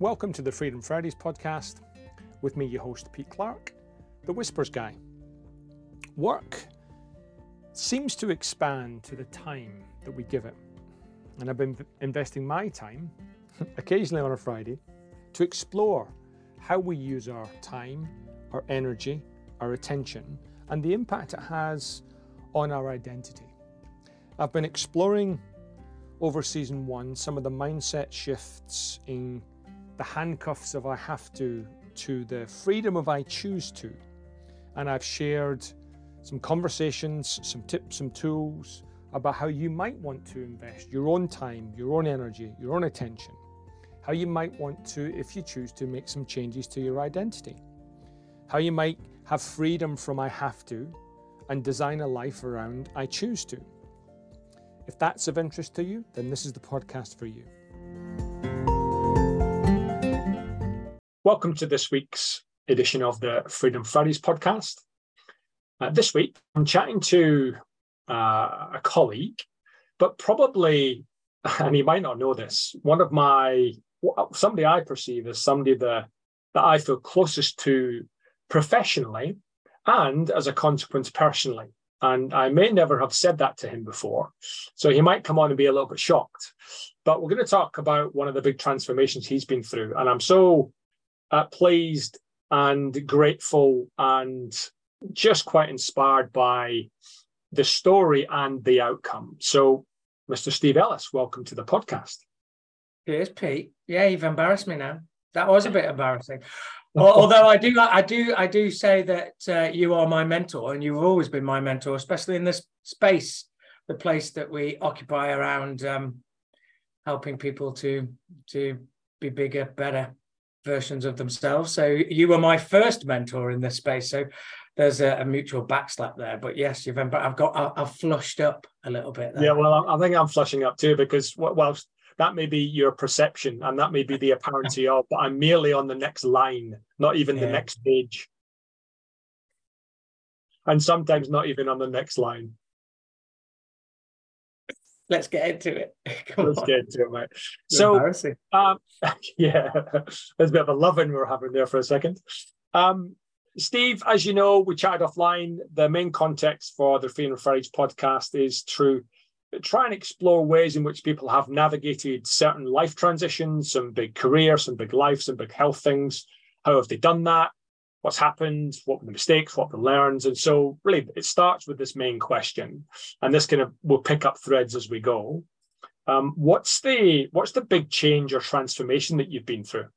Welcome to the Freedom Fridays podcast. With me, your host, Pete Clark, the Whispers Guy. Work seems to expand to the time that we give it. And I've been investing my time, occasionally on a Friday, to explore how we use our time, our energy, our attention, and the impact it has on our identity. I've been exploring over season one some of the mindset shifts in the handcuffs of I have to to the freedom of I choose to. And I've shared some conversations, some tips, some tools about how you might want to invest your own time, your own energy, your own attention. How you might want to, if you choose to, make some changes to your identity. How you might have freedom from I have to and design a life around I choose to. If that's of interest to you, then this is the podcast for you. Welcome to this week's edition of the Freedom Fridays podcast. Uh, this week, I'm chatting to uh, a colleague, but probably, and he might not know this, one of my, somebody I perceive as somebody that, that I feel closest to professionally and as a consequence personally. And I may never have said that to him before. So he might come on and be a little bit shocked. But we're going to talk about one of the big transformations he's been through. And I'm so uh, pleased and grateful and just quite inspired by the story and the outcome. So, Mr. Steve Ellis, welcome to the podcast. Cheers, Pete. Yeah, you've embarrassed me now. That was a bit embarrassing. Although I do, I do, I do say that uh, you are my mentor, and you've always been my mentor, especially in this space, the place that we occupy around um, helping people to to be bigger, better, versions of themselves. So you were my first mentor in this space. So there's a, a mutual backslap there. But yes, you've been, but I've got I, have flushed up a little bit. There. Yeah, well, I think I'm flushing up too because whilst that may be your perception and that may be the apparency of, but I'm merely on the next line, not even yeah. the next page. And sometimes not even on the next line let's get into it. Come let's on. get into it, mate. so, um, yeah, there's a bit of a loving we're having there for a second. Um, Steve, as you know, we chatted offline. The main context for the Freedom Fridays podcast is to try and explore ways in which people have navigated certain life transitions, some big career, some big life, some big health things. How have they done that? What's happened, what were the mistakes, what were the learns. And so really it starts with this main question. And this kind of will pick up threads as we go. Um, what's the what's the big change or transformation that you've been through?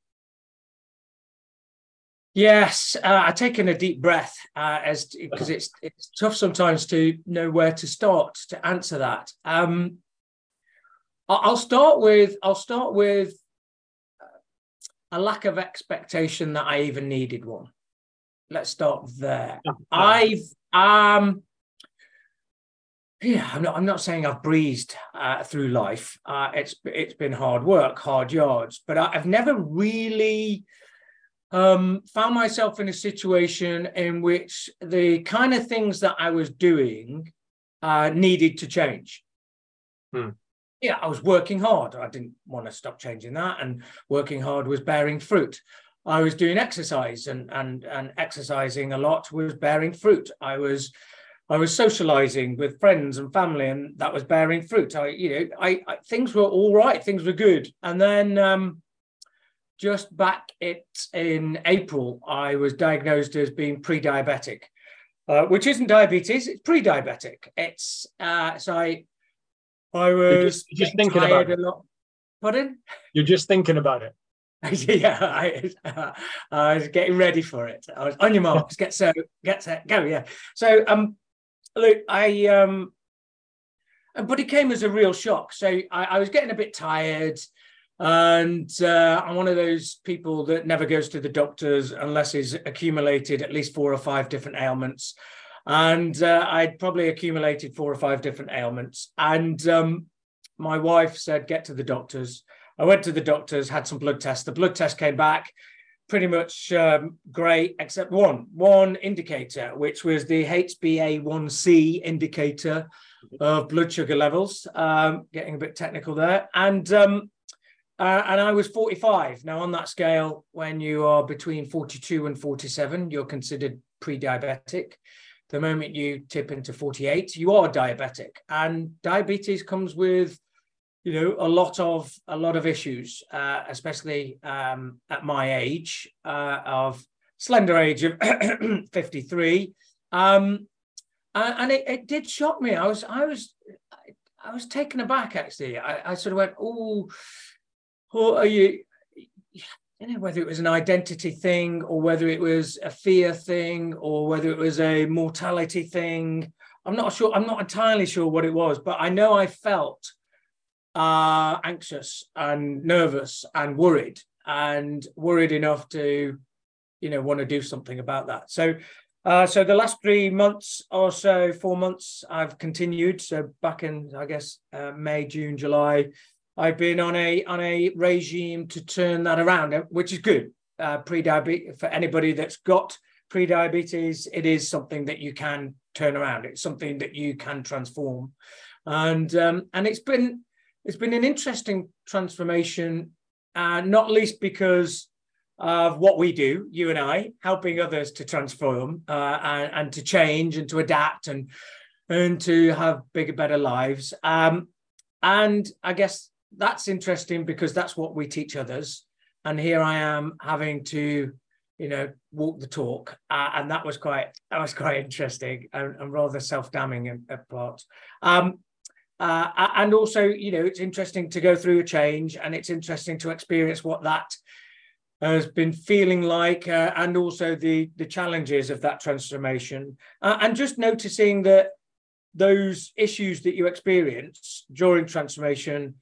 Yes, uh, I've taken a deep breath uh, as because it's it's tough sometimes to know where to start to answer that. Um, I'll start with I'll start with a lack of expectation that I even needed one let's start there. I've um yeah, I'm not. I'm not saying I've breezed uh, through life. Uh, it's it's been hard work, hard yards, but I, have never really um, found myself in a situation in which the kind of things that I was doing uh, needed to change. Hmm. Yeah, I was working hard. I didn't want to stop changing that, and working hard was bearing fruit. I was doing exercise and and and exercising a lot was bearing fruit. I was I was socializing with friends and family, and that was bearing fruit. I, you know, I, I things were all right, things were good, and then um, just back it in April, I was diagnosed as being pre-diabetic, uh, which isn't diabetes; it's pre-diabetic. It's uh, so I I was You're just, just thinking about it. a lot. Pardon? You're just thinking about it. yeah, I, uh, I, was getting ready for it. I was on your marks, get set, get set, go. Yeah. So, um, look, I um, but it came as a real shock. So I, I was getting a bit tired, and uh, I'm one of those people that never goes to the doctors unless he's accumulated at least four or five different ailments. And uh, I'd probably accumulated four or five different ailments. And um, my wife said, "Get to the doctors." I went to the doctors, had some blood tests. The blood test came back pretty much um, great, except one one indicator, which was the HbA1c indicator of blood sugar levels. Um, getting a bit technical there, and um, uh, and I was 45. Now, on that scale, when you are between 42 and 47, you're considered pre diabetic. The moment you tip into 48, you are diabetic. And diabetes comes with you know a lot of a lot of issues uh, especially um, at my age uh, of slender age of 53 um, and it, it, did shock me. I was i was i was taken aback actually. I, I sort of went oh or are you? You know whether it was an identity thing or whether it was a fear thing or whether it was a mortality thing. I'm not sure i'm not entirely sure what it was but i know i felt uh, anxious and nervous and worried and worried enough to you know want to do something about that so uh, so the last three months or so four months i've continued so back in i guess uh, may june july I've been on a on a regime to turn that around, uh, which is good. Uh, pre-diabetes for anybody that's got pre-diabetes, it is something that you can turn around. It's something that you can transform, and um, and it's been it's been an interesting transformation, uh, not least because of what we do, you and I, helping others to transform uh, and, and to change and to adapt and and to have bigger, better lives. Um, and I guess that's interesting because that's what we teach others. And here I am having to, you know, walk the talk, uh, and that was quite that was quite interesting and, and rather self-damning at, at parts. Um, uh, and also, you know, it's interesting to go through a change, and it's interesting to experience what that has been feeling like, uh, and also the the challenges of that transformation, uh, and just noticing that those issues that you experience during transformation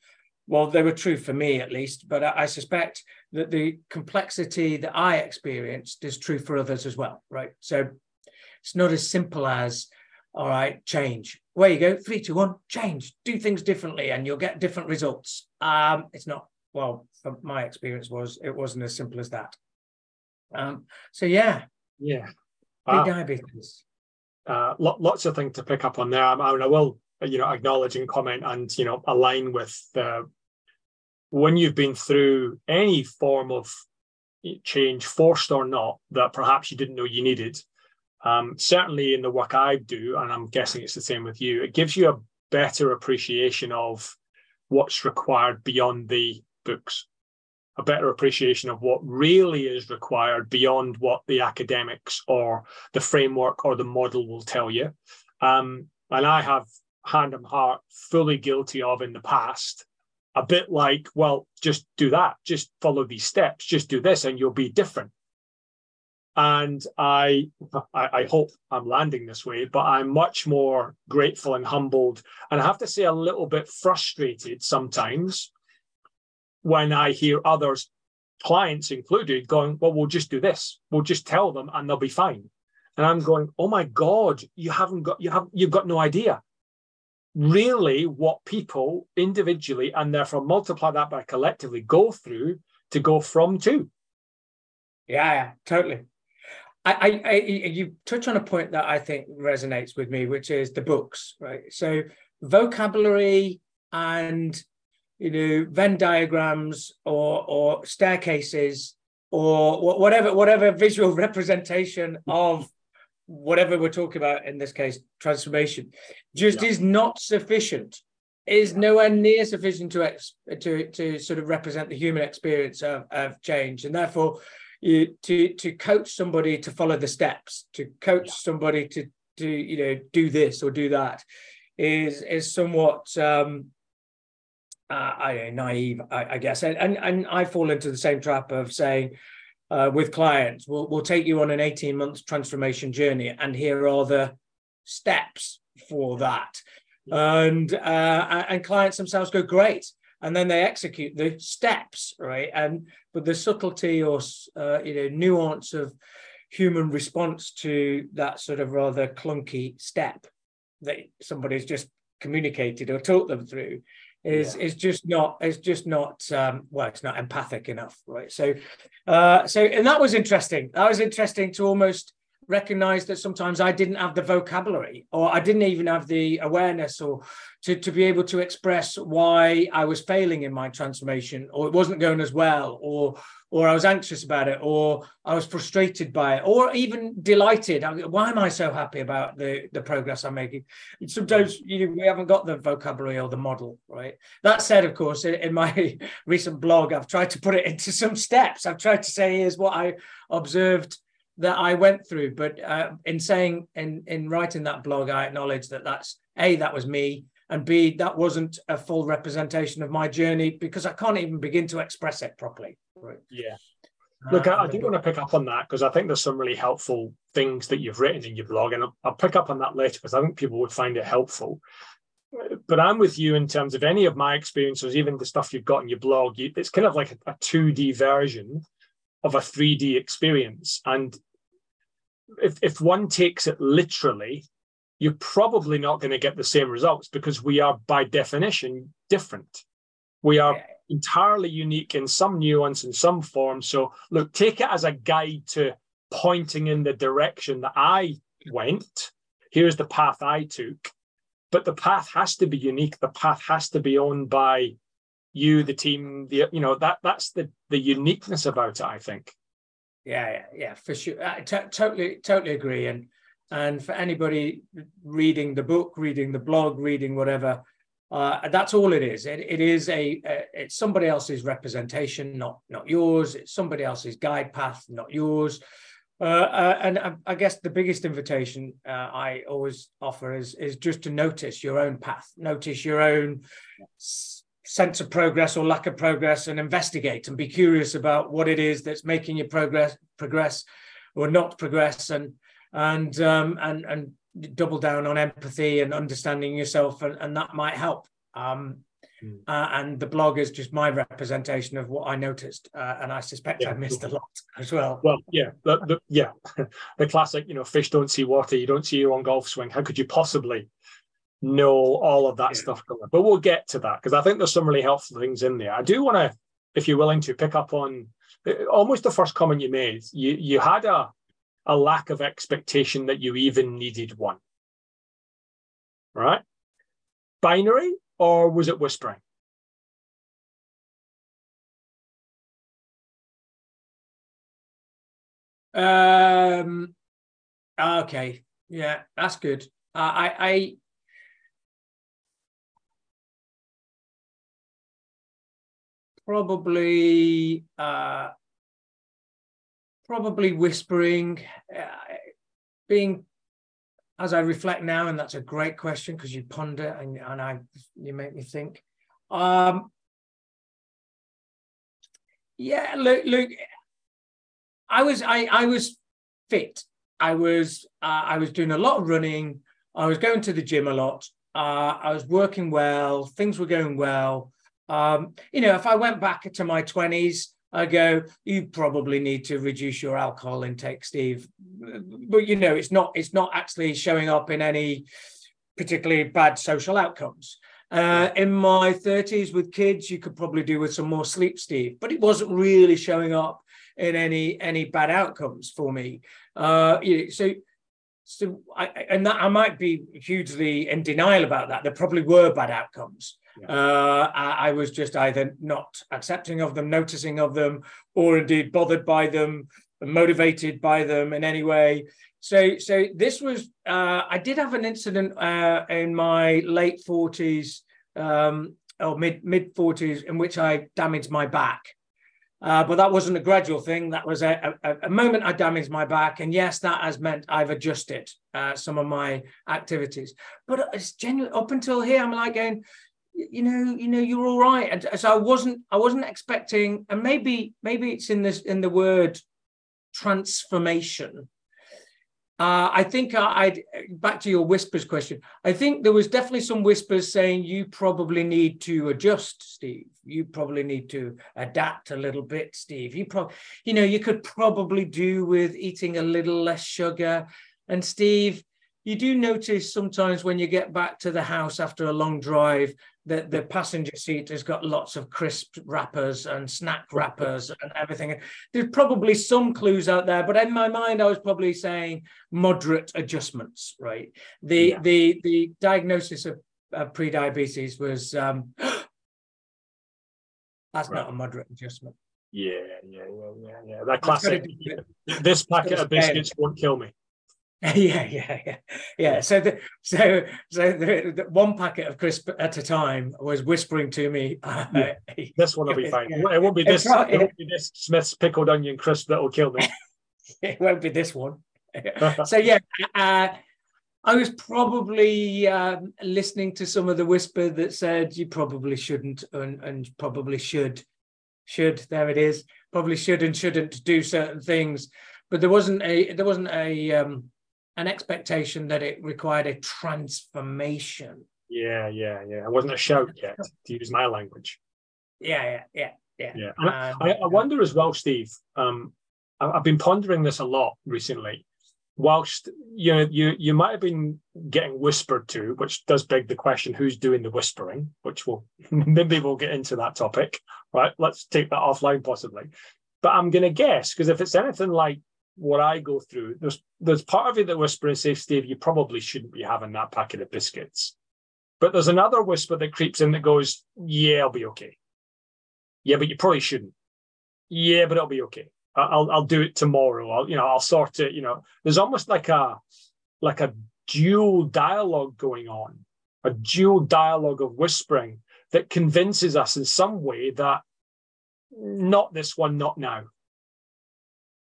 well, they were true for me at least, but I, I suspect that the complexity that I experienced is true for others as well, right? So it's not as simple as, all right, change. Where you go, three, two, one, change, do things differently, and you'll get different results. Um, it's not, well, from my experience was it wasn't as simple as that. Um, so yeah. Yeah. Wow. Diabetes. Uh, lots of things to pick up on there. I, mean, I will you know acknowledge and comment and you know align with the when you've been through any form of change, forced or not, that perhaps you didn't know you needed. Um, certainly in the work I do, and I'm guessing it's the same with you, it gives you a better appreciation of what's required beyond the books, a better appreciation of what really is required beyond what the academics or the framework or the model will tell you. Um, and I have hand and heart fully guilty of in the past a bit like, well, just do that, just follow these steps, just do this, and you'll be different. And I, I, hope I'm landing this way, but I'm much more grateful and humbled, and I have to say a little bit frustrated sometimes when I hear others, clients included, going, "Well, we'll just do this. We'll just tell them, and they'll be fine." And I'm going, "Oh my God, you haven't got, you have, you've got no idea." really what people individually and therefore multiply that by collectively go through to go from to. Yeah, yeah totally. I, I, you touch on a point that I think resonates with me, which is the books, right? So vocabulary and you know Venn diagrams or or staircases or whatever whatever visual representation of whatever we're talking about in this case, transformation, just yeah. is not sufficient. Is nowhere near sufficient to ex- to to sort of represent the human experience of, of change, and therefore, you to to coach somebody to follow the steps, to coach yeah. somebody to to you know do this or do that, is is somewhat um, uh, I naive, I, I guess, and, and and I fall into the same trap of saying, uh, with clients. We'll, we'll take you on an 18 month transformation journey, and here are the steps for that. And uh, and clients themselves go great, and then they execute the steps, right? And but the subtlety or uh, you know nuance of human response to that sort of rather clunky step that somebody's just communicated or taught them through is yeah. is just not is just not um, well it's not empathic enough right so uh so and that was interesting that was interesting to almost recognize that sometimes I didn't have the vocabulary or I didn't even have the awareness or to, to be able to express why I was failing in my transformation or it wasn't going as well or or I was anxious about it or I was frustrated by it or even delighted. Why am I so happy about the, the progress I'm making? Sometimes you know, we haven't got the vocabulary or the model, right? That said, of course, in, in my recent blog, I've tried to put it into some steps. I've tried to say, here's what I observed that I went through. But uh, in saying, in, in writing that blog, I acknowledge that that's A, that was me and b that wasn't a full representation of my journey because i can't even begin to express it properly. Right. Yeah. Look i, I do want to pick up on that because i think there's some really helpful things that you've written in your blog and i'll, I'll pick up on that later because i think people would find it helpful. But i'm with you in terms of any of my experiences even the stuff you've got in your blog you, it's kind of like a, a 2d version of a 3d experience and if, if one takes it literally you're probably not going to get the same results because we are, by definition, different. We are yeah. entirely unique in some nuance, in some form. So, look, take it as a guide to pointing in the direction that I went. Here's the path I took. But the path has to be unique. The path has to be owned by you, the team. The you know that that's the the uniqueness about it. I think. Yeah, yeah, yeah, for sure. I t- totally, totally agree. And and for anybody reading the book, reading the blog, reading whatever, uh, that's all it is. It, it is a, a, it's somebody else's representation, not not yours. It's somebody else's guide path, not yours. Uh, uh, and I, I, guess the biggest invitation uh, I always offer is is just to notice your own path, notice your own sense of progress or lack of progress, and investigate and be curious about what it is that's making you progress, progress, or not progress, and and um, and and double down on empathy and understanding yourself, and, and that might help. Um, mm. uh, and the blog is just my representation of what I noticed, uh, and I suspect yeah. I missed a lot as well. Well, yeah, the, the, yeah, the classic, you know, fish don't see water, you don't see your own golf swing. How could you possibly know all of that yeah. stuff? But we'll get to that because I think there's some really helpful things in there. I do want to, if you're willing to, pick up on uh, almost the first comment you made. You you had a a lack of expectation that you even needed one. Right? Binary or was it whispering? Um okay. Yeah, that's good. Uh, I I probably uh probably whispering, uh, being as I reflect now, and that's a great question because you ponder and, and I you make me think. Um, yeah, look, look, I was I I was fit. I was uh, I was doing a lot of running. I was going to the gym a lot. Uh, I was working well. Things were going well. Um, you know, if I went back to my twenties, I go, you probably need to reduce your alcohol intake, Steve. But you know, it's not it's not actually showing up in any particularly bad social outcomes. Uh, in my 30s with kids, you could probably do with some more sleep, Steve, but it wasn't really showing up in any any bad outcomes for me. Uh, you know, so so I, and that I might be hugely in denial about that. There probably were bad outcomes. Uh, I, I, was just either not accepting of them, noticing of them, or indeed bothered by them, motivated by them in any way. So, so this was. Uh, I did have an incident uh, in my late forties um, or mid mid forties in which I damaged my back. Uh, but that wasn't a gradual thing. That was a, a, a, moment I damaged my back. And yes, that has meant I've adjusted uh, some of my activities. But it's genuine up until here, I'm like going, you know, you know, you're all right. And so I wasn't, I wasn't expecting, and maybe, maybe it's in this, in the word transformation. Uh, I think I, I'd back to your whispers question. I think there was definitely some whispers saying you probably need to adjust, Steve. You probably need to adapt a little bit, Steve. You probably, you know, you could probably do with eating a little less sugar. And Steve, you do notice sometimes when you get back to the house after a long drive that the passenger seat has got lots of crisp wrappers and snack wrappers and everything. There's probably some clues out there, but in my mind, I was probably saying moderate adjustments. Right. The yeah. the the diagnosis of, of pre-diabetes was um, that's right. not a moderate adjustment. Yeah, yeah, yeah, yeah, yeah. That classic. This packet of biscuits won't kill me. yeah, yeah, yeah, yeah. So, the, so, so the, the one packet of crisp at a time was whispering to me. Uh, yeah, this one will be fine. Yeah. It won't be this. Right, it won't be this Smith's pickled onion crisp that will kill me. it won't be this one. so yeah, uh, I was probably um, listening to some of the whisper that said you probably shouldn't and, and probably should, should. There it is. Probably should and shouldn't do certain things, but there wasn't a there wasn't a um, an expectation that it required a transformation. Yeah, yeah, yeah. It wasn't a shout yet, to use my language. Yeah, yeah, yeah, yeah. yeah. I, I, wonder as well, Steve. Um, I, I've been pondering this a lot recently. Whilst you know, you you might have been getting whispered to, which does beg the question: who's doing the whispering? Which will maybe we'll get into that topic, right? Let's take that offline possibly. But I'm going to guess because if it's anything like what I go through, there's there's part of it that whispering says, Steve, you probably shouldn't be having that packet of biscuits. But there's another whisper that creeps in that goes, Yeah, I'll be okay. Yeah, but you probably shouldn't. Yeah, but it'll be okay. I'll I'll do it tomorrow. I'll you know I'll sort it. You know, there's almost like a like a dual dialogue going on, a dual dialogue of whispering that convinces us in some way that not this one, not now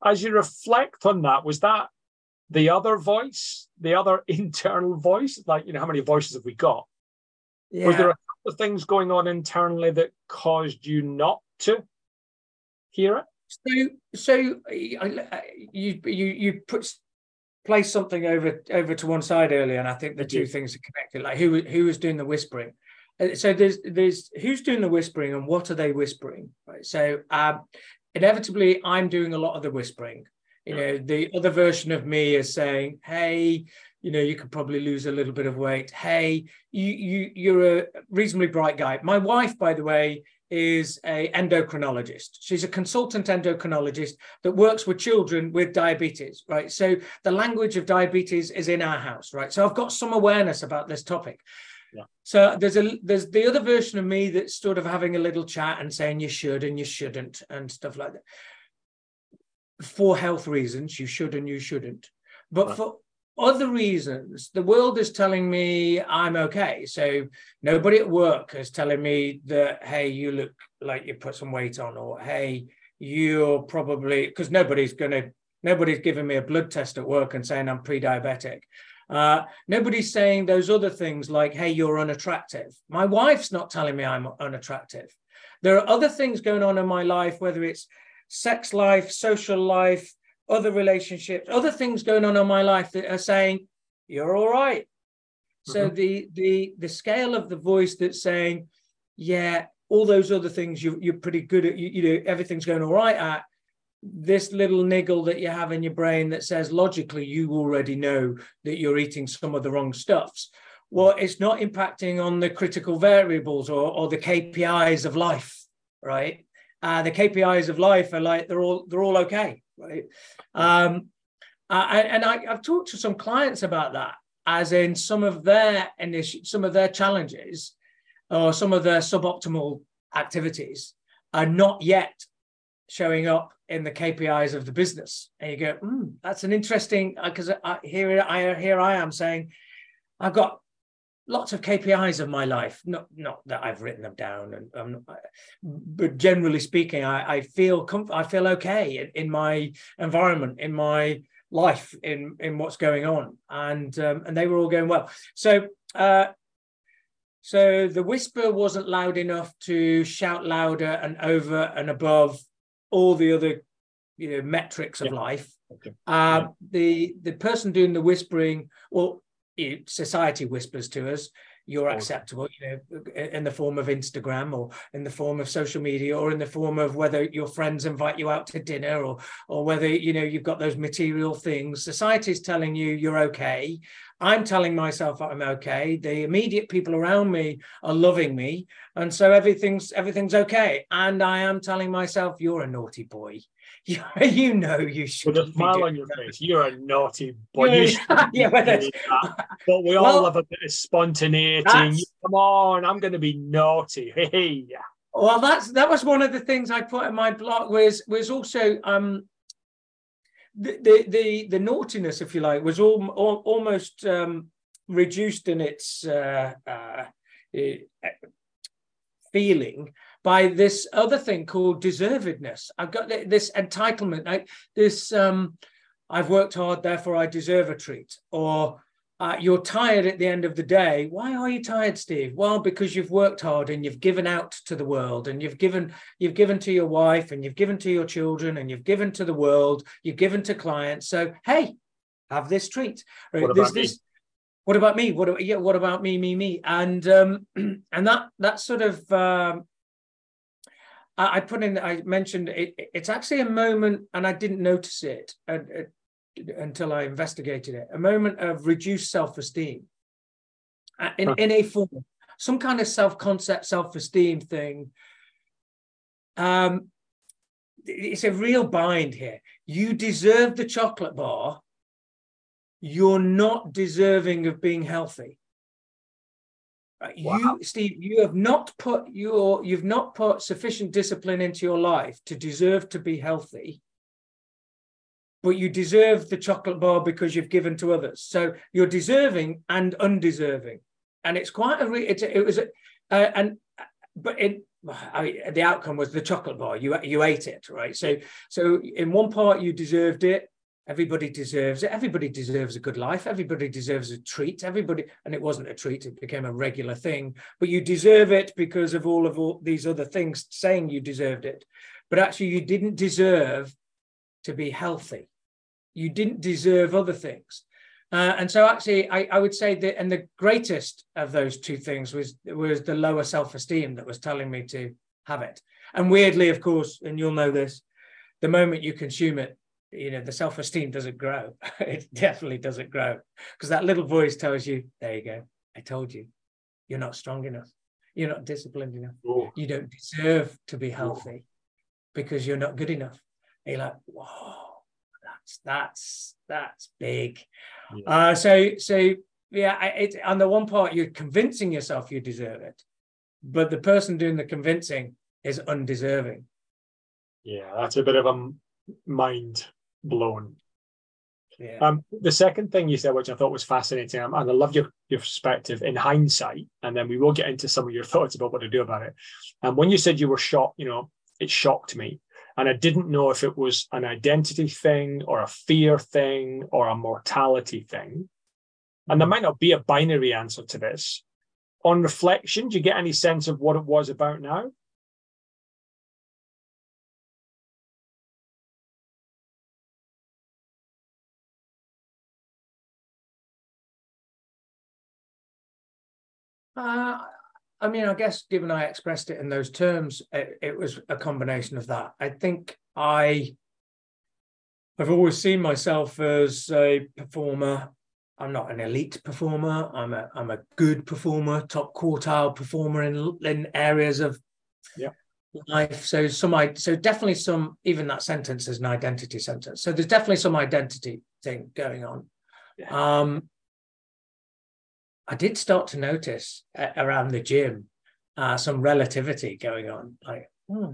as you reflect on that, was that the other voice, the other internal voice? Like, you know, how many voices have we got? Yeah. Was there a couple of things going on internally that caused you not to hear it? So, so you you you put place something over over to one side earlier, and I think the two things are connected. Like who who was doing the whispering? Uh, so there's there's who's doing the whispering and what are they whispering? Right. So um, inevitably I'm doing a lot of the whispering. You know, the other version of me is saying, "Hey, you know, you could probably lose a little bit of weight. Hey, you you you're a reasonably bright guy." My wife, by the way, is a endocrinologist. She's a consultant endocrinologist that works with children with diabetes, right? So the language of diabetes is in our house, right? So I've got some awareness about this topic. Yeah. So there's a there's the other version of me that's sort of having a little chat and saying you should and you shouldn't and stuff like that. For health reasons, you should and you shouldn't. But right. for other reasons, the world is telling me I'm okay. So nobody at work is telling me that, hey, you look like you put some weight on, or hey, you're probably because nobody's gonna nobody's giving me a blood test at work and saying I'm pre-diabetic. Uh, nobody's saying those other things like, hey, you're unattractive. My wife's not telling me I'm unattractive. There are other things going on in my life, whether it's sex life, social life, other relationships, other things going on in my life that are saying, you're all right. mm-hmm. So the the the scale of the voice that's saying, yeah, all those other things you, you're pretty good at, you, you know, everything's going all right at, this little niggle that you have in your brain that says logically you already know that you're eating some of the wrong stuffs. Well it's not impacting on the critical variables or, or the kpis of life right? Uh, the kpis of life are like they're all they're all okay right? Um, and I, i've talked to some clients about that as in some of their initi- some of their challenges or some of their suboptimal activities are not yet showing up in the KPIs of the business, and you go, mm, "That's an interesting." Because uh, here I here I am saying, I've got lots of KPIs of my life. Not not that I've written them down, and um, but generally speaking, I, I feel comf- I feel okay in, in, my environment, in my life, in in what's going on, and um, and they were all going well. So. Uh, so the whisper wasn't loud enough to shout louder and over and above all the other you know metrics of yeah. life. Okay. Uh, yeah. The the person doing the whispering, well, society whispers to us. you're acceptable you know in the form of instagram or in the form of social media or in the form of whether your friends invite you out to dinner or or whether you know you've got those material things society is telling you you're okay i'm telling myself i'm okay the immediate people around me are loving me and so everything's everything's okay and i am telling myself you're a naughty boy you, you know you should. With a smile on your face, you're a naughty boy. Yeah, yeah but, but we all well, love a bit of spontaneity. Come on, I'm going to be naughty. Hey. Well, that's that was one of the things I put in my blog was was also um the the the, the naughtiness, if you like, was all, all almost um, reduced in its uh, uh, feeling by this other thing called deservedness. I've got this entitlement, like this. Um, I've worked hard, therefore I deserve a treat. Or uh, you're tired at the end of the day. Why are you tired, Steve? Well, because you've worked hard and you've given out to the world, and you've given you've given to your wife, and you've given to your children, and you've given to the world. You've given to clients. So hey, have this treat. What about me? This, what about me? What yeah? What about me? Me? Me? And um, and that that sort of um, I, I put in, I mentioned it, it's actually a moment, and I didn't notice it uh, uh, until I investigated it, a moment of reduced self esteem uh, in, in a form, some kind of self concept, self esteem thing. Um, it's a real bind here. You deserve the chocolate bar. You're not deserving of being healthy. Wow. You, Steve, you have not put your you've not put sufficient discipline into your life to deserve to be healthy. But you deserve the chocolate bar because you've given to others. So you're deserving and undeserving, and it's quite a. It's, it was, a, uh, and but it I, mean, the outcome was the chocolate bar. You you ate it, right? So so in one part you deserved it, Everybody deserves it. Everybody deserves a good life. Everybody deserves a treat. Everybody, and it wasn't a treat, it became a regular thing. But you deserve it because of all of all these other things saying you deserved it. But actually, you didn't deserve to be healthy. You didn't deserve other things. Uh, and so, actually, I, I would say that, and the greatest of those two things was was the lower self esteem that was telling me to have it. And weirdly, of course, and you'll know this, the moment you consume it, you know the self-esteem doesn't grow. It definitely doesn't grow. Because that little voice tells you there you go. I told you. You're not strong enough. You're not disciplined enough. You don't deserve to be healthy because you're not good enough. And you're like whoa that's that's that's big. Yeah. uh so so yeah it, on the one part you're convincing yourself you deserve it but the person doing the convincing is undeserving. Yeah that's a bit of a mind blown. Yeah. Um, the second thing you said, which I thought was fascinating, and I love your, your perspective in hindsight, and then we will get into some of your thoughts about what to do about it. And um, when you said you were shocked, you know, it shocked me. And I didn't know if it was an identity thing or a fear thing or a mortality thing. And there might not be a binary answer to this. On reflection, do you get any sense of what it was about now? Uh, I mean, I guess given I expressed it in those terms, it, it was a combination of that. I think I I've always seen myself as a performer. I'm not an elite performer. I'm a I'm a good performer, top quartile performer in in areas of yeah. life. So some I so definitely some even that sentence is an identity sentence. So there's definitely some identity thing going on. Yeah. Um, I did start to notice uh, around the gym uh, some relativity going on. Like, hmm,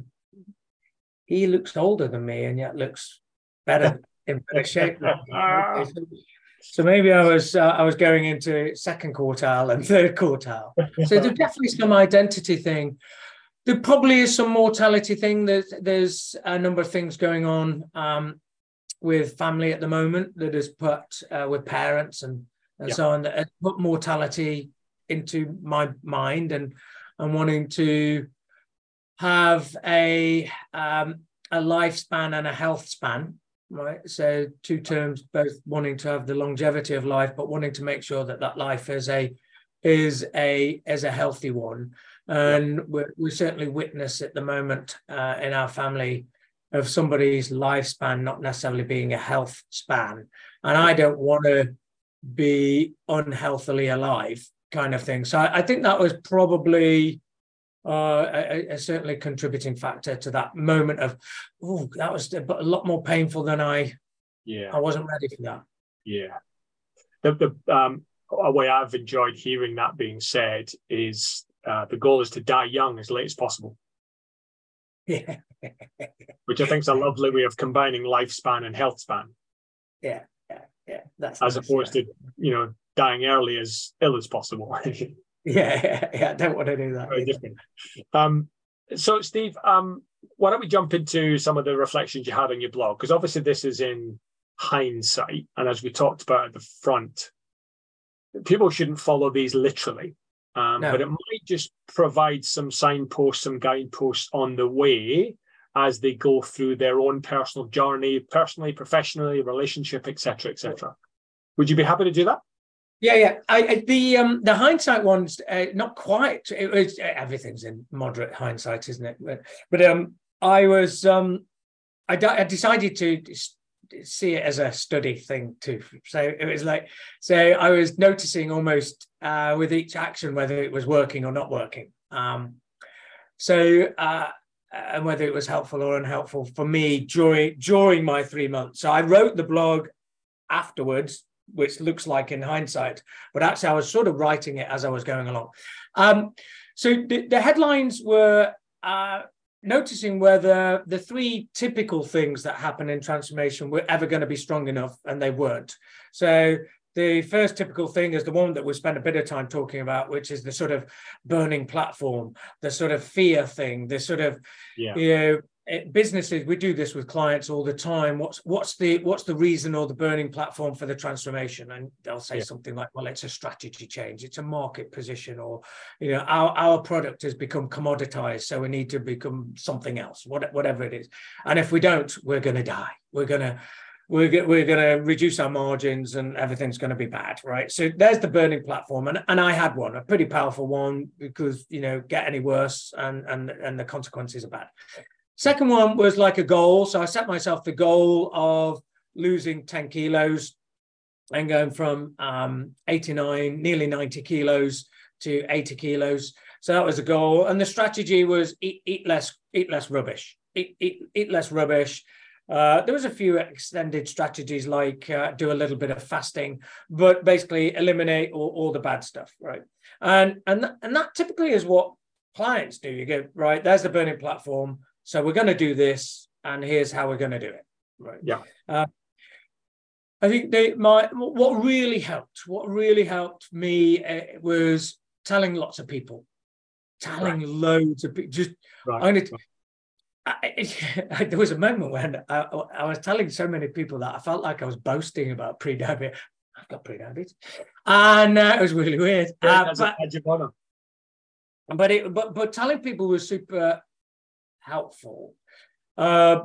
he looks older than me and yet looks better in better shape. so maybe I was uh, I was going into second quartile and third quartile. So there's definitely some identity thing. There probably is some mortality thing. There's there's a number of things going on um, with family at the moment that has put uh, with parents and and yeah. so on that put mortality into my mind and and wanting to have a um, a lifespan and a health span right so two terms both wanting to have the longevity of life but wanting to make sure that that life is a is a is a healthy one, and yeah. we we certainly witness at the moment uh, in our family of somebody's lifespan not necessarily being a health span, and I don't want to be unhealthily alive kind of thing. So I, I think that was probably uh, a, a, certainly contributing factor to that moment of, oh, that was a, a lot more painful than I. Yeah, I wasn't ready for that. Yeah, the the um, a way I've enjoyed hearing that being said is uh, the goal is to die young as late as possible. Yeah, which I think is a lovely way of combining lifespan and health span. Yeah, yeah, yeah. That's as opposed to you know dying early as ill as possible. yeah, yeah, I don't want to do that. Very different. Um, so, Steve, um, why don't we jump into some of the reflections you had on your blog? Because obviously, this is in hindsight, and as we talked about at the front, people shouldn't follow these literally, um, no. but it might just provide some signposts, some guideposts on the way as they go through their own personal journey, personally, professionally, relationship, etc., etc. Would you be happy to do that? Yeah, yeah. I, the um the hindsight ones, uh, not quite. It was uh, everything's in moderate hindsight, isn't it? But, but um, I was um, I, I decided to see it as a study thing too. So it was like, so I was noticing almost uh, with each action whether it was working or not working. Um, so uh, and whether it was helpful or unhelpful for me during during my three months. So I wrote the blog afterwards which looks like in hindsight, but actually I was sort of writing it as I was going along. Um, so the, the, headlines were uh, noticing whether the three typical things that happen in transformation were ever going to be strong enough, and they weren't. So the first typical thing is the one that we spent a bit of time talking about, which is the sort of burning platform, the sort of fear thing, the sort of yeah. you know eh, businesses we do this with clients all the time. What's what's the what's the reason or the burning platform for the transformation? And they'll say yeah. something like well it's a strategy change. It's a market position or you know our our product has become commoditized so we need to become something else what, whatever it is. And if we don't we're going to die. We're going to we're, we're going to reduce our margins and everything's going to be bad right so there's the burning platform and, and i had one a pretty powerful one because you know get any worse and and and the consequences are bad Second one was like a goal. So I set myself the goal of losing 10 kilos and going from um, 89, nearly 90 kilos to 80 kilos. So that was a goal. And the strategy was eat, eat less, eat less rubbish, eat, eat, eat less rubbish. Uh, there was a few extended strategies like uh, do a little bit of fasting, but basically eliminate all, all the bad stuff, right? And and th- and that typically is what clients do. You go right. There's the burning platform. So we're going to do this, and here's how we're going to do it. Right. Yeah. Uh, I think they, my what really helped, what really helped me uh, was telling lots of people, telling right. loads of people. Just right. I'm gonna, I, I, there was a moment when I, I, was telling so many people that I felt like I was boasting about pre-diabetes. I've got pre-diabetes, and uh, it was really weird. Uh, but, but it, but but telling people was super helpful. Uh,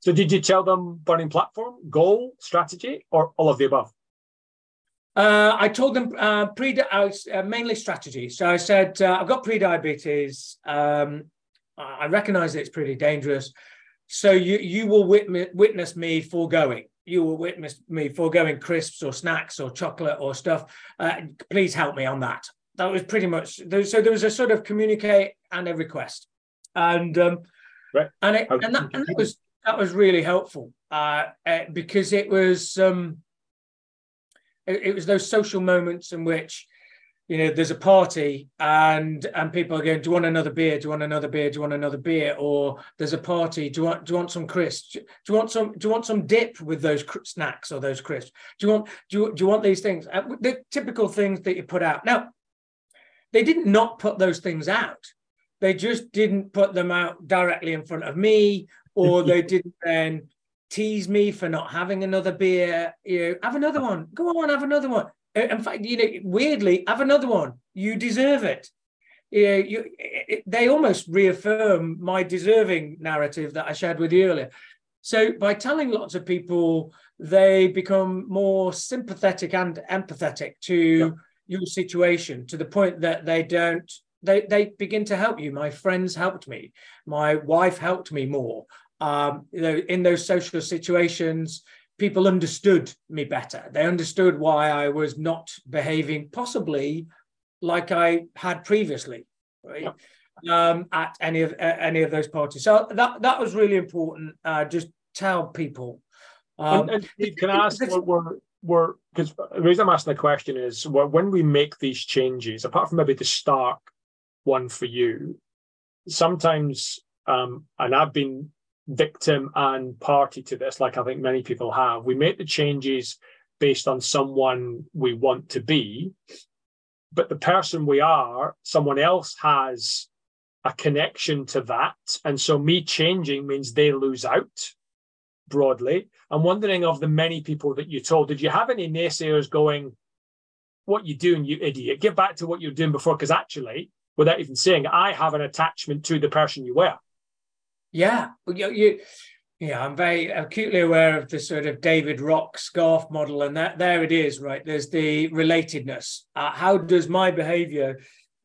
so, did you tell them burning platform, goal, strategy, or all of the above? Uh, I told them uh, pre uh, mainly strategy. So I said uh, I've got pre-diabetes. Um, I recognise it's pretty dangerous. So you you will witness, witness me foregoing. You will witness me foregoing crisps or snacks or chocolate or stuff. Uh, please help me on that. That was pretty much so. There was a sort of communicate and a request and um, right. and it, and that, and that was that was really helpful uh, uh, because it was um, it, it, was those social moments in which you know there's a party and and people are going do you want another beer? Do you want another beer? Do you want another beer? Or there's a party do you want do you want some crisps? Do you want some do you want some dip with those snacks or those crisps? Do you want do you, do you want these things? The typical things that you put out. Now they didn't not put those things out. They just didn't put them out directly in front of me, or they didn't then tease me for not having another beer. You know, have another one. Go on, have another one. In fact, you know, weirdly, have another one. You deserve it. You know, you, it, they almost reaffirm my deserving narrative that I shared with you earlier. So by telling lots of people, they become more sympathetic and empathetic to your situation to the point that they don't they they begin to help you. My friends helped me. My wife helped me more. Um, you know, in those social situations, people understood me better. They understood why I was not behaving possibly like I had previously, right? Yeah. Um, at any of any of those parties. So that that was really important. Uh, just tell people. Um, and, and can I ask what we're we're because the reason I'm asking the question is when we make these changes, apart from maybe the stark one for you, sometimes um, and I've been victim and party to this, like I think many people have. We make the changes based on someone we want to be, but the person we are, someone else has a connection to that. And so me changing means they lose out broadly. I'm wondering of the many people that you told, did you have any naysayers going, what you doing, you idiot? Get back to what you're doing before, because actually, without even saying, I have an attachment to the person you were. Yeah, you, you yeah, I'm very acutely aware of the sort of David Rock scarf model, and that there it is, right? There's the relatedness. Uh, how does my behavior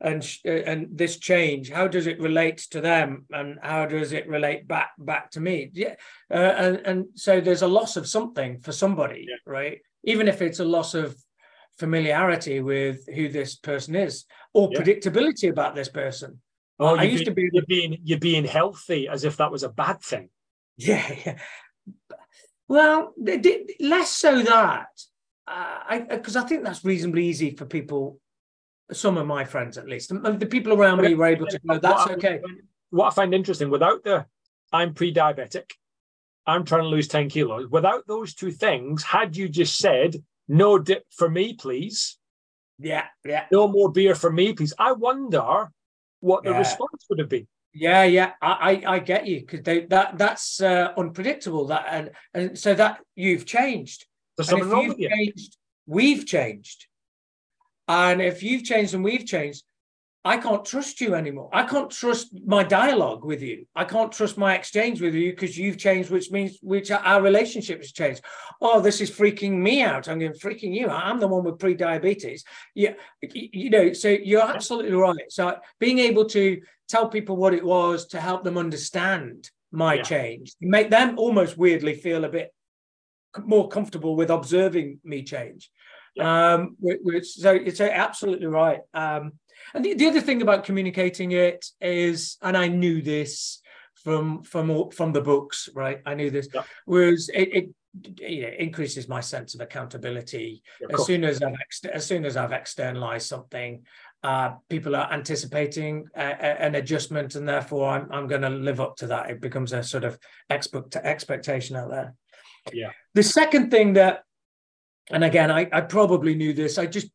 and uh, and this change, how does it relate to them, and how does it relate back back to me? Yeah, uh, and and so there's a loss of something for somebody, yeah. right? Even if it's a loss of familiarity with who this person is or yeah. predictability about this person. Oh, I used to be you're being you're being healthy as if that was a bad thing. Yeah, yeah. Well, less so that uh, I because I think that's reasonably easy for people. Some of my friends, at least, the people around me, were able to go. That's okay. What I find interesting, without the, I'm pre-diabetic, I'm trying to lose ten kilos. Without those two things, had you just said no dip for me, please. Yeah, yeah. No more beer for me, please. I wonder what the yeah. response would have been. Yeah, yeah, I I, I get you because that that's uh, unpredictable. That and and so that you've changed. There's something wrong with you. Changed, we've changed, and if you've changed and we've changed, I can't trust you anymore. I can't trust my dialogue with you. I can't trust my exchange with you because you've changed, which means which our relationship has changed. Oh, this is freaking me out. I'm going freaking you. I'm the one with pre-diabetes. Yeah, you know. So you're absolutely right. So being able to tell people what it was to help them understand my yeah. change, make them almost weirdly feel a bit more comfortable with observing me change. Yeah. Um, which, so it's absolutely right. Um, and the, the other thing about communicating it is, and I knew this from from from the books, right? I knew this yeah. was it, it you know, increases my sense of accountability. Yeah, as soon as I've ex- as soon as I've externalized something, uh, people are anticipating a, a, an adjustment, and therefore I'm I'm going to live up to that. It becomes a sort of expect expectation out there. Yeah. The second thing that, and again, I I probably knew this. I just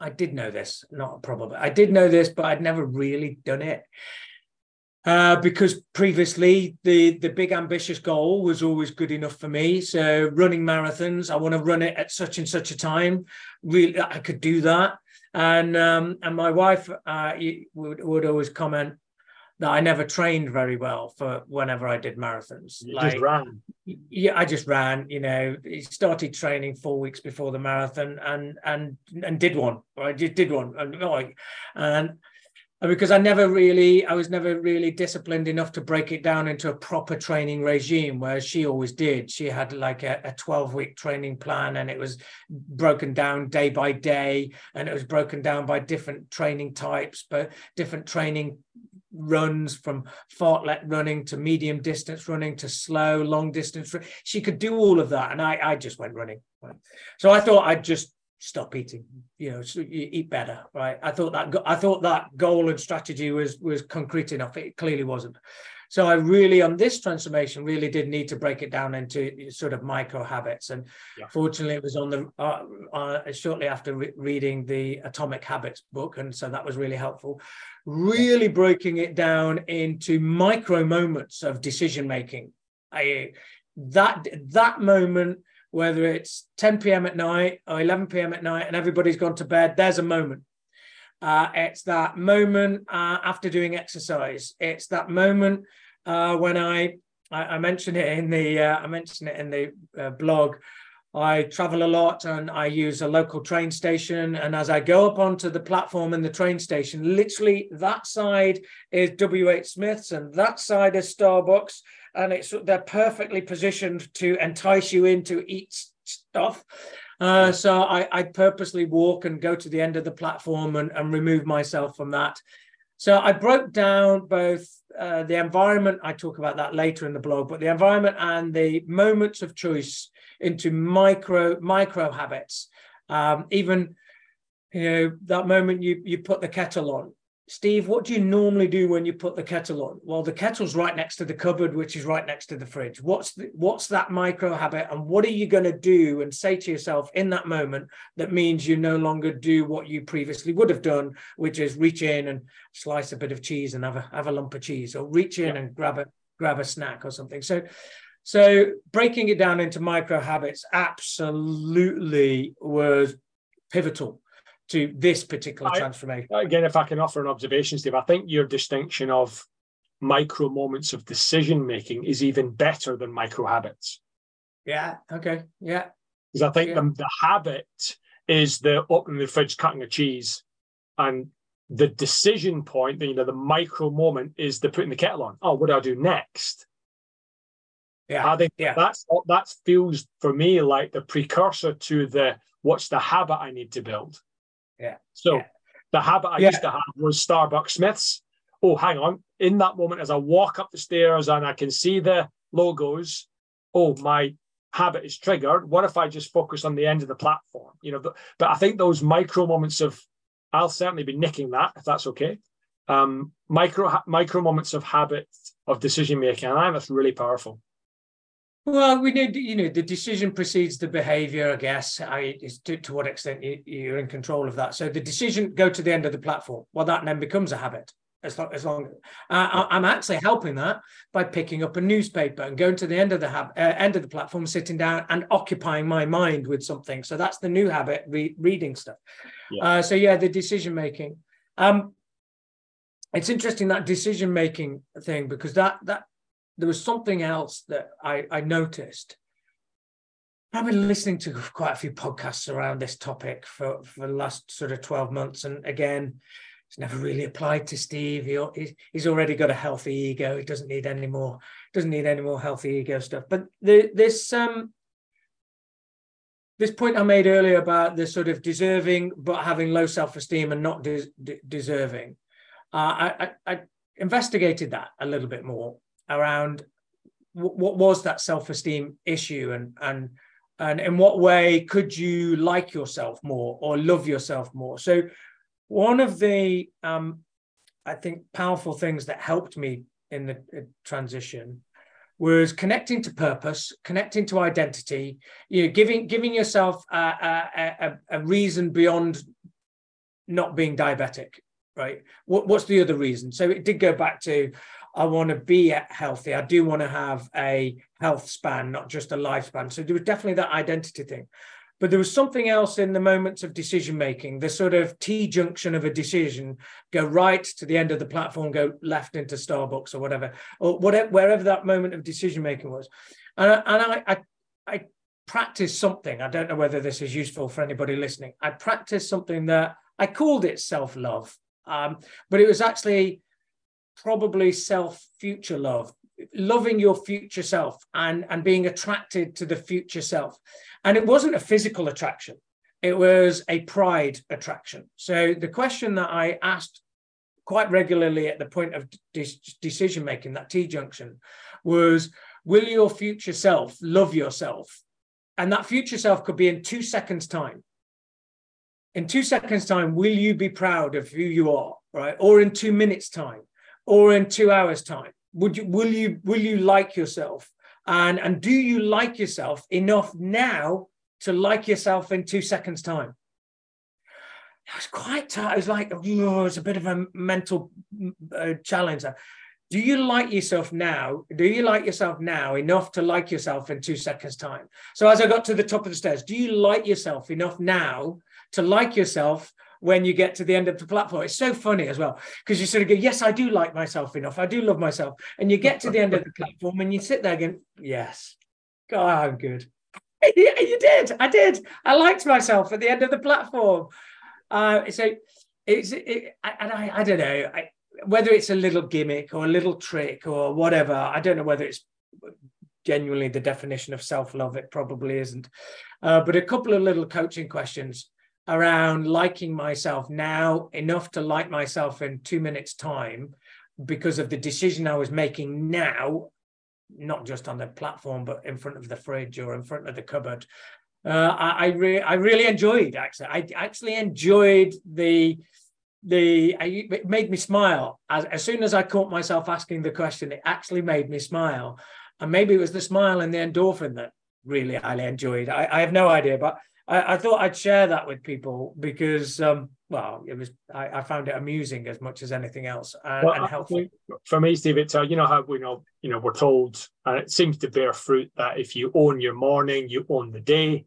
I did know this, not probably. I did know this, but I'd never really done it. Uh, because previously the the big ambitious goal was always good enough for me. So running marathons, I want to run it at such and such a time. Really, I could do that. And um, and my wife uh, would would always comment, that I never trained very well for whenever I did marathons. You like, just ran. Yeah, I just ran. You know, started training four weeks before the marathon, and and and did one. I just did one, and like, and because I never really, I was never really disciplined enough to break it down into a proper training regime, whereas she always did. She had like a, a 12 week training plan and it was broken down day by day and it was broken down by different training types, but different training runs from fartlek running to medium distance running to slow long distance she could do all of that. And i i just went running. So i thought i'd just stop eating you know so you eat better right? I thought that i thought that goal and strategy was was concrete enough. It clearly wasn't so i really on this transformation really did need to break it down into sort of micro habits and yeah. fortunately it was on the uh, uh, shortly after re- reading the atomic habits book and so that was really helpful really breaking it down into micro moments of decision making. I, that that moment, whether it's 10 p.m. at night or 11 p.m. at night, and everybody's gone to bed, there's a moment. Uh, it's that moment uh, after doing exercise. It's that moment uh, when I, I, I mentioned it in the uh, I mentioned it in the uh, blog I travel a lot and I use a local train station. And as I go up onto the platform in the train station, literally that side is WH Smith's and that side is Starbucks. And it's they're perfectly positioned to entice you in to eat stuff. Uh, so I, I, purposely walk and go to the end of the platform and, and remove myself from that. So I broke down both uh, the environment, I talk about that later in the blog, but the environment and the moments of choice into micro micro habits. Um, even you know that moment you you put the kettle on. Steve, what do you normally do when you put the kettle on? Well, the kettle's right next to the cupboard, which is right next to the fridge. What's the, what's that micro habit, and what are you going to do and say to yourself in that moment that means you no longer do what you previously would have done, which is reach in and slice a bit of cheese and have a have a lump of cheese, or reach in yeah. and grab a grab a snack or something. So, so breaking it down into micro habits absolutely was pivotal to this particular I, transformation. Again, if I can offer an observation, Steve, I think your distinction of micro moments of decision making is even better than micro habits. Yeah. Okay. Yeah. Because I think yeah. the, the habit is the opening the fridge, cutting a cheese, and the decision point, you know, the micro moment is the putting the kettle on. Oh, what do I do next? Yeah. I think yeah. that's that feels for me like the precursor to the what's the habit I need to build. Yeah. So yeah. the habit I yeah. used to have was Starbucks Smiths. Oh, hang on. In that moment, as I walk up the stairs and I can see the logos, oh, my habit is triggered. What if I just focus on the end of the platform? You know, but, but I think those micro moments of, I'll certainly be nicking that if that's okay. Um, micro micro moments of habit of decision making, and I think that's really powerful. Well, we need, you know, the decision precedes the behavior, I guess. I, is to, to what extent you, are in control of that. So the decision go to the end of the platform. Well, that then becomes a habit. As long, as long uh, I'm actually helping that by picking up a newspaper and going to the end of the hab- uh, end of the platform, sitting down and occupying my mind with something. So that's the new habit, re- reading stuff. Yeah. Uh, so yeah, the decision making. Um, it's interesting that decision making thing because that that there was something else that I, I noticed. I've been listening to quite a few podcasts around this topic for, for the last sort of 12 months. And again, it's never really applied to Steve. He, he's already got a healthy ego. He doesn't need any more, doesn't need any more healthy ego stuff. But the, this um this point I made earlier about the sort of deserving but having low self-esteem and not de- de- deserving, uh, I, I, I investigated that a little bit more around what was that self-esteem issue and and and in what way could you like yourself more or love yourself more? So one of the um, i think powerful things that helped me in the transition was connecting to purpose connecting to identity you know giving giving yourself a, a, a, a reason beyond not being diabetic right? What, what's the other reason? So it did go back to I want to be healthy. I do want to have a health span, not just a lifespan. So there was definitely that identity thing. But there was something else in the moments of decision making, the sort of T junction of a decision, go right to the end of the platform, go left into Starbucks or whatever, or whatever, wherever that moment of decision making was. And, I, and I, I, I practiced something. I don't know whether this is useful for anybody listening. I practiced something that I called it self love, um, but it was actually probably self future love loving your future self and and being attracted to the future self. And it wasn't a physical attraction. It was a pride attraction. So the question that i asked quite regularly at the point of de- decision making that t junction was will your future self love yourself? And that future self could be in 2 seconds time. In 2 seconds time will you be proud of who you are right? Or in 2 minutes time or in two hours time would you will you will you like yourself and and do you like yourself enough now to like yourself in two seconds time it was quite tough. It was like, oh, it's a bit of a mental uh, challenge. Do you like yourself now? Do you like yourself now enough to like yourself in two seconds' time? So, as I got to the top of the stairs, do you like yourself enough now to like yourself when you get to the end of the platform. It's so funny as well because you sort of go, Yes, I do like myself enough. I do love myself. And you get to the end of the platform and you sit there again, Yes, God, I'm good. yeah, you did. I did. I liked myself at the end of the platform. Uh, so it's it, and I, I don't know I, whether it's a little gimmick or a little trick or whatever. I don't know whether it's genuinely the definition of self love. It probably isn't. Uh, but a couple of little coaching questions around liking myself now enough to like myself in two minutes' time because of the decision I was making now, not just on the platform, but in front of the fridge or in front of the cupboard. Uh, I I, re- I really enjoyed actually. I actually enjoyed the the it made me smile as, as soon as I caught myself asking the question. It actually made me smile, and maybe it was the smile and the endorphin that really I enjoyed. I, I have no idea, but I, I, thought I'd share that with people because, um, well, it was I, I, found it amusing as much as anything else and, well, and helpful. For me, Steve, it's uh, you know how we know you know we're told, and it seems to bear fruit that if you own your morning, you own the day,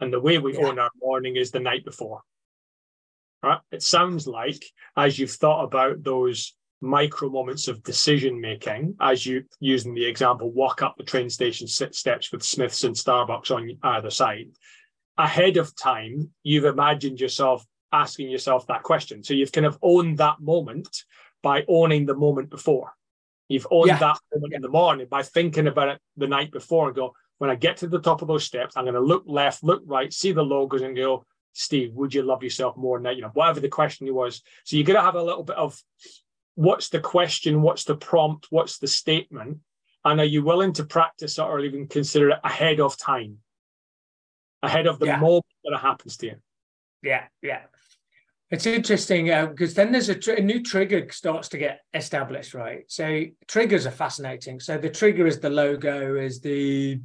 and the way we yeah. own our morning is the night before. Right? It sounds like as you've thought about those micro moments of decision making, as you using the example, walk up the train station, steps with Smiths and Starbucks on either side. Ahead of time, you've imagined yourself asking yourself that question. So you've kind of owned that moment by owning the moment before. You've owned yeah. that moment yeah. in the morning by thinking about it the night before and go, when I get to the top of those steps, I'm going to look left, look right, see the logos and go, Steve, would you love yourself more than that? You know, whatever the question was. So you're going to have a little bit of what's the question, what's the prompt, what's the statement, and are you willing to practice it or even consider it ahead of time, ahead of the yeah. moment that it happens to you? Yeah, yeah. It's interesting because uh, then there's a, tr- a, new trigger starts to get established, right? So triggers are fascinating. So the trigger is the logo, is the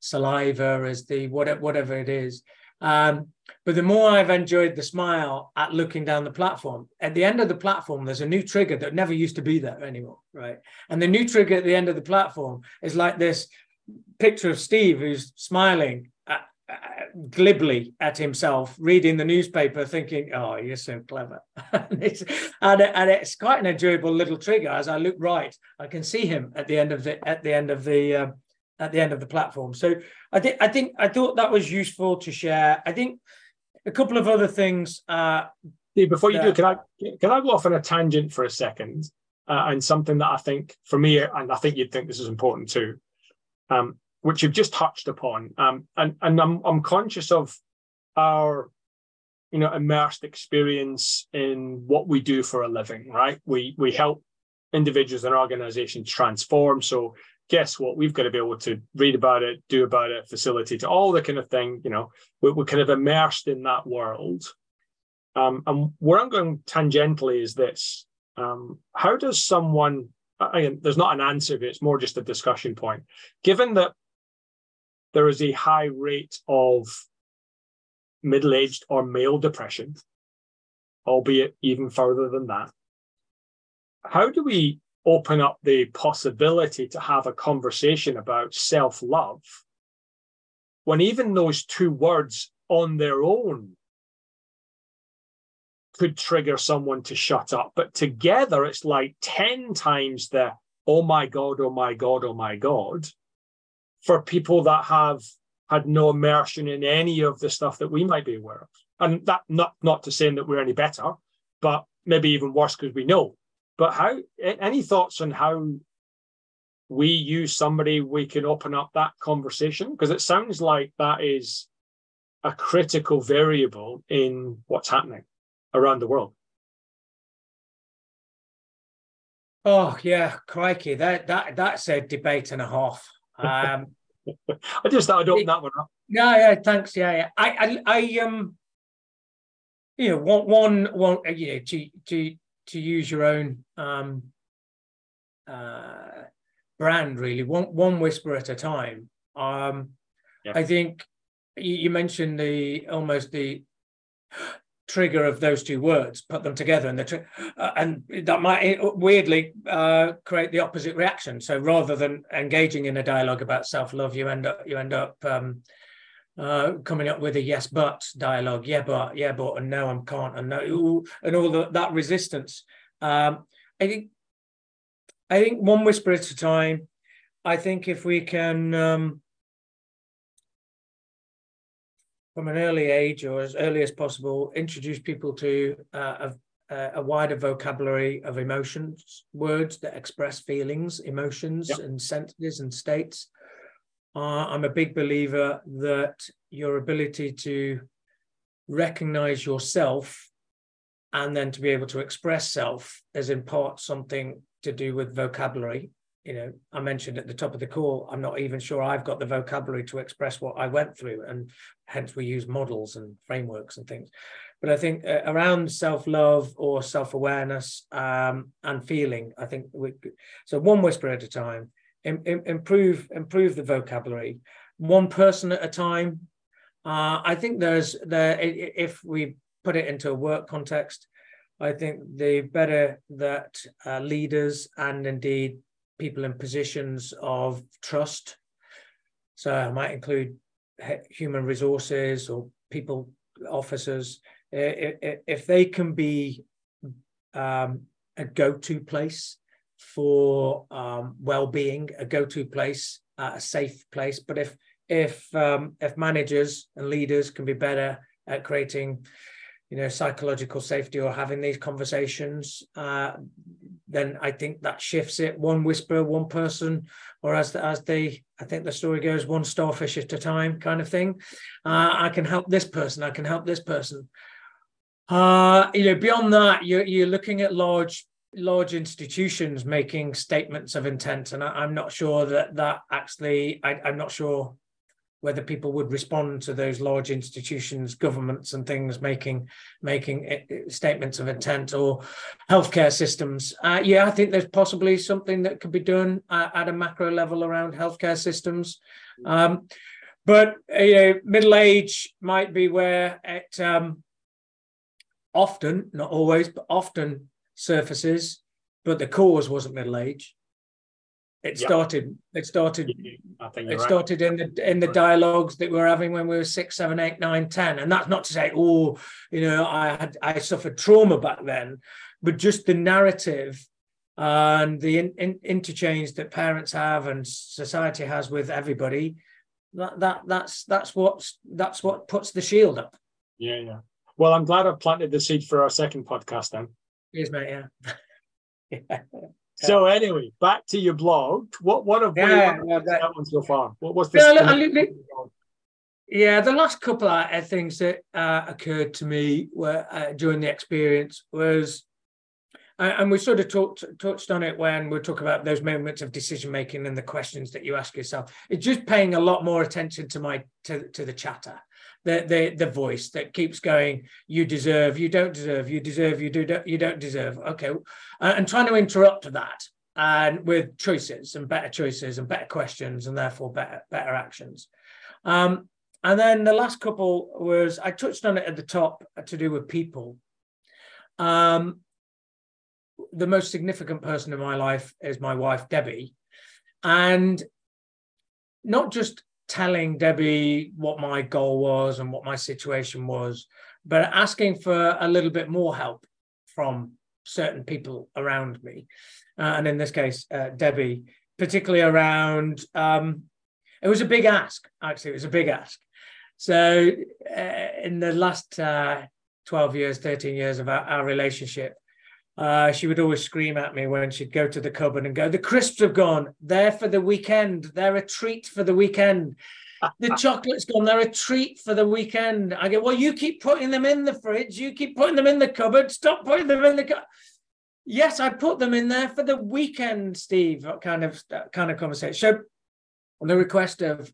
saliva, is the whatever whatever it is. Um, but the more I've enjoyed the smile at looking down the platform, at the end of the platform, there's a new trigger that never used to be there anymore, right? And the new trigger at the end of the platform is like this picture of Steve who's smiling glibly at himself, reading the newspaper, thinking, "Oh, you're so clever," and, it's, and, and it's quite an enjoyable little trigger. As I look right, I can see him at the end of the at the end of the uh, at the end of the platform. So I think I think I thought that was useful to share. I think a couple of other things. Uh, before you do, can I can I go off on a tangent for a second? Uh, and something that I think for me, and I think you'd think this is important too, um, which you've just touched upon. Um, and and I'm I'm conscious of our you know immersed experience in what we do for a living, right? We we help individuals and organizations transform. So guess what? We've got to be able to read about it, do about it, facilitate all the kind of thing. You know, we're, we're kind of immersed in that world. Um, and where I'm going tangentially is this: um, How does someone? Again, there's not an answer, but it's more just a discussion point. Given that there is a high rate of middle-aged or male depression, albeit even further than that, how do we open up the possibility to have a conversation about self love when even those two words on their own could trigger someone to shut up. But together, it's like 10 times the, oh my God, oh my God, oh my God, for people that have had no immersion in any of the stuff that we might be aware of. And that not not to say that we're any better, but maybe even worse because we know. But how? Any thoughts on how we use somebody we can open up that conversation? Because it sounds like that is a critical variable in what's happening around the world. Oh yeah, crikey! That that that's a debate and a half. Um, I just thought I'd open that one up. Yeah, yeah, thanks. Yeah, yeah. I, I, I um, you know, one, one, one. You know, to to to use your own um, uh, brand, really, one one whisper at a time. Um, yeah. I think you, you mentioned the almost the trigger of those two words, put them together, and tri- uh, and that might weirdly uh, create the opposite reaction. So rather than engaging in a dialogue about self love, you end up you end up um, uh, coming up with a yes but dialogue, yeah but yeah but and no I can't and no and all the, that resistance. Um, I think I think one whisper at a time. I think if we can um, from an early age or as early as possible, introduce people to uh, a, a, wider vocabulary of emotions, words that express feelings, emotions, yep. and senses and states. Uh, I'm a big believer that your ability to recognize yourself and then to be able to express self is in part something to do with vocabulary you know, I mentioned at the top of the call, I'm not even sure I've got the vocabulary to express what I went through, and hence we use models and frameworks and things. But I think uh, around self-love or self-awareness um, and feeling, I think we so one whisper at a time, Im- improve improve the vocabulary, one person at a time. Uh, I think there's there if we put it into a work context, I think the better that uh, leaders and indeed people in positions of trust. So I might include human resources or people, officers, if they can be um, a go-to place for um, well-being, a go-to place, uh, a safe place. But if if um, if managers and leaders can be better at creating you know psychological safety or having these conversations uh, then i think that shifts it. One whisper one person or as the, as they i think the story goes one starfish at a time kind of thing. Uh, i can help this person i can help this person. Uh, you know beyond that you're, you're looking at large large institutions making statements of intent and I, am not sure that that actually I, i'm not sure whether people would respond to those large institutions, governments, and things making making eh, eh, statements of intent or healthcare systems. Uh, yeah, I think there's possibly something that could be done uh, at a macro level around healthcare systems. Um, but uh, you know, middle age might be where it um, often, not always, but often surfaces. But the cause wasn't middle age. It started. It started. it right. started in the in the dialogues that we were having when we were six, seven, eight, nine, ten. And that's not to say, oh, you know, I had I suffered trauma back then, but just the narrative and the in, in, interchange that parents have and society has with everybody. That that that's that's what that's what puts the shield up. Yeah, yeah. Well, I'm glad I planted the seed for our second podcast then. Yes, mate. Yeah. yeah. So anyway, back to your blog. What what have yeah, we yeah, that, that one so far? What was this? Yeah, yeah, the last couple of things that uh, occurred to me were uh, during the experience was, uh, and we sort of talked touched on it when we talk about those moments of decision making and the questions that you ask yourself. It's just paying a lot more attention to my to to the chatter the the the voice that keeps going you deserve you don't deserve you deserve you do you don't deserve. Okay uh, and trying to interrupt that and with choices and better choices and better questions and therefore better better actions. Um, and then the last couple was i touched on it at the top to do with people. Um, the most significant person in my life is my wife debbie and not just telling Debbie what my goal was and what my situation was, but asking for a little bit more help from certain people around me. Uh, and in this case, uh, Debbie, particularly around, um, it was a big ask, actually, it was a big ask. So uh, in the last uh, 12 years, 13 years of our, our relationship, uh, she would always scream at me when she'd go to the cupboard and go, The crisps have gone. They're for the weekend. They're a treat for the weekend. The chocolate's gone. They're a treat for the weekend. I go, Well, you keep putting them in the fridge. You keep putting them in the cupboard. Stop putting them in the cupboard. Yes, I put them in there for the weekend, Steve. Kind of kind of conversation. So, on the request of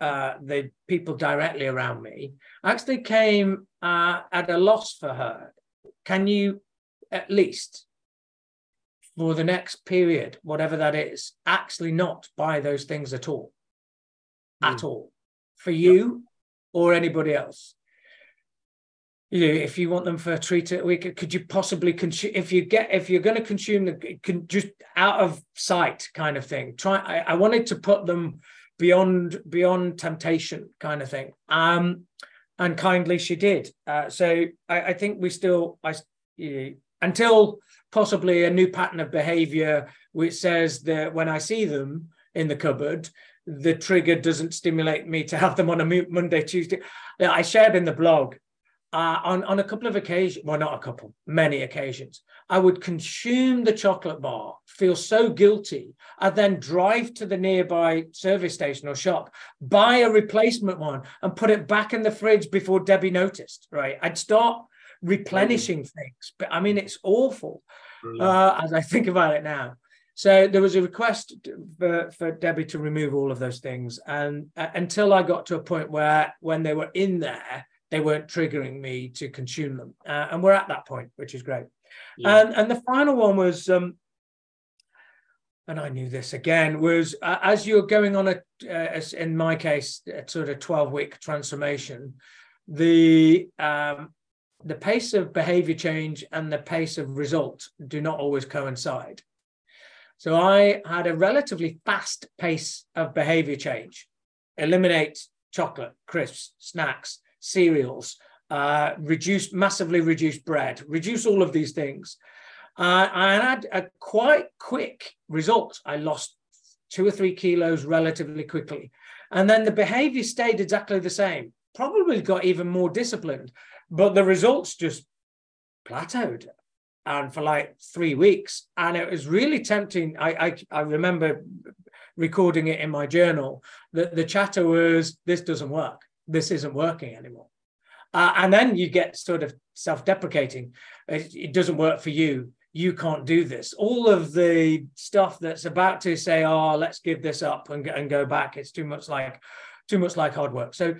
uh, the people directly around me, actually came uh, at a loss for her. Can you at least for the next period, whatever that is, actually not buy those things at all. Mm. At all. For you or anybody else. You know, if you want them for a treat a week, could you possibly consume if you get if you're going to consume the can just out of sight kind of thing. Try I, I wanted to put them beyond beyond temptation kind of thing. Um and kindly she did. Uh, so I, I think we still I you know, until possibly a new pattern of behavior which says that when I see them, in the cupboard, the trigger doesn't stimulate me to have them on a Monday, Tuesday. I shared in the blog uh, on, on a couple of occasions, well, not a couple, many occasions, I would consume the chocolate bar, feel so guilty. I'd then drive to the nearby service station or shop, buy a replacement one, and put it back in the fridge before Debbie noticed, right? I'd start replenishing things. But I mean, it's awful uh, as I think about it now. So there was a request for, for Debbie to remove all of those things. And uh, until I got to a point where when they were in there, they weren't triggering me to consume them. Uh, and we're at that point, which is great. Yeah. And, and the final one was, um, and I knew this again, was uh, as you're going on a, uh, in my case, a sort of 12 week transformation, the um, the pace of behavior change and the pace of result do not always coincide. So I had a relatively fast pace of behavior change. Eliminate chocolate, crisps, snacks, cereals, uh, reduce massively reduce bread, reduce all of these things. Uh, I had a quite quick result. I lost two or three kilos relatively quickly. And then the behavior stayed exactly the same, probably got even more disciplined, but the results just plateaued and for like three weeks. And it was really tempting. I, I, I remember recording it in my journal that the chatter was, this doesn't work. This isn't working anymore. Uh, and then you get sort of self-deprecating. It, it, doesn't work for you. You can't do this. All of the stuff that's about to say, "Oh, let's give this up and, and go back." It's too much like too much like hard work. So,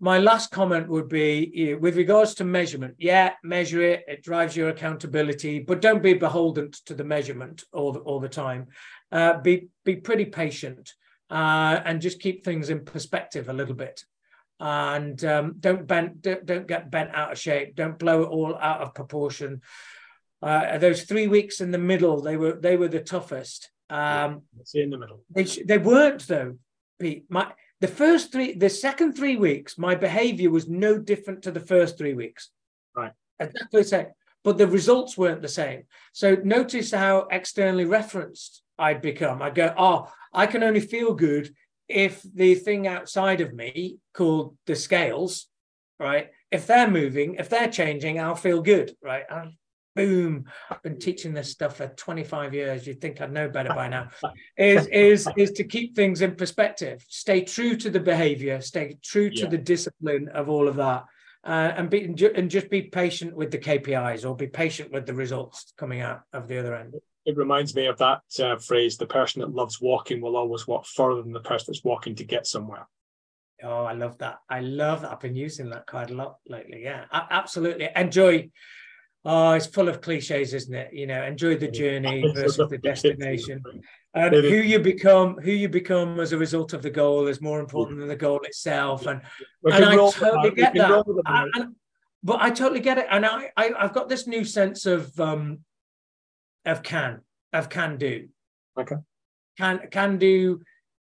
my last comment would be with regards to measurement. Yeah, measure it. It drives your accountability, but don't be beholden to the measurement all the, all the time. Uh, be be pretty patient uh, and just keep things in perspective a little bit and um, don't bend don't, don't, get bent out of shape don't blow it all out of proportion uh, those three weeks in the middle they were they were the toughest um yeah, in the middle they, they weren't though pete my the first three the second three weeks my behavior was no different to the first three weeks. Right. Exactly the same but the results weren't the same. So notice how externally referenced i'd become. I go oh i can only feel good if the thing outside of me called the scales, right, if they're moving, if they're changing, I'll feel good, right? And boom, I've been teaching this stuff for 25 years. You'd think I'd know better by now. is is is to keep things in perspective, stay true to the behavior, stay true to yeah. the discipline of all of that. Uh, and be and just be patient with the KPIs or be patient with the results coming out of the other end it reminds me of that uh, phrase the person that loves walking will always walk further than the person that's walking to get somewhere oh i love that i love that i've been using that quite a lot lately yeah absolutely enjoy oh it's full of cliches isn't it? You know enjoy the journey versus the destination. and who you become who you become as a result of the goal is more important than the goal itself and, and i totally get that. and, but i totally get it and I, I i've got this new sense of um of can of can do. Okay. Can can do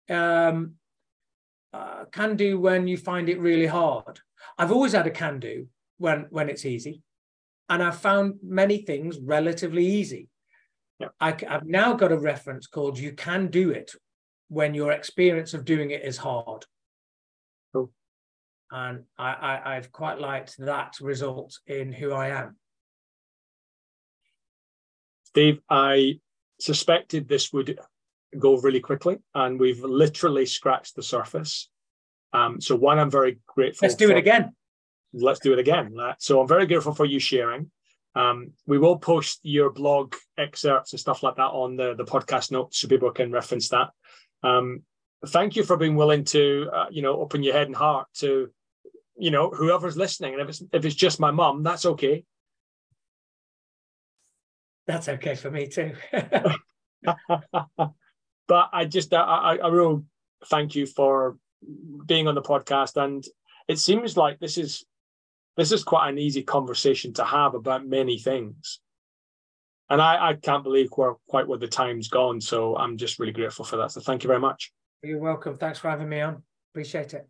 um, uh, can do when you find it really hard. I've always had a can do when when it's easy, and I've found many things relatively easy. Yeah. I, I've now got a reference called you can do it when your experience of doing it is hard. Cool. And I, I I've quite liked that result in who I am. Dave, I suspected this would go really quickly, and we've literally scratched the surface. Um, so one, I'm very grateful. Let's do for, it again. Let's do it again. So I'm very grateful for you sharing. Um, we will post your blog excerpts and stuff like that on the, the podcast notes so people can reference that. Um, thank you for being willing to, uh, you know, open your head and heart to, you know, whoever's listening. And if it's if it's just my mum, that's okay that's okay for me too. but I just I, I really thank you for being on the podcast, and it seems like this is this is quite an easy conversation to have about many things. And I, I can't believe we're quite where the time's gone. So I'm just really grateful for that. So thank you very much. You're welcome. Thanks for having me on. Appreciate it.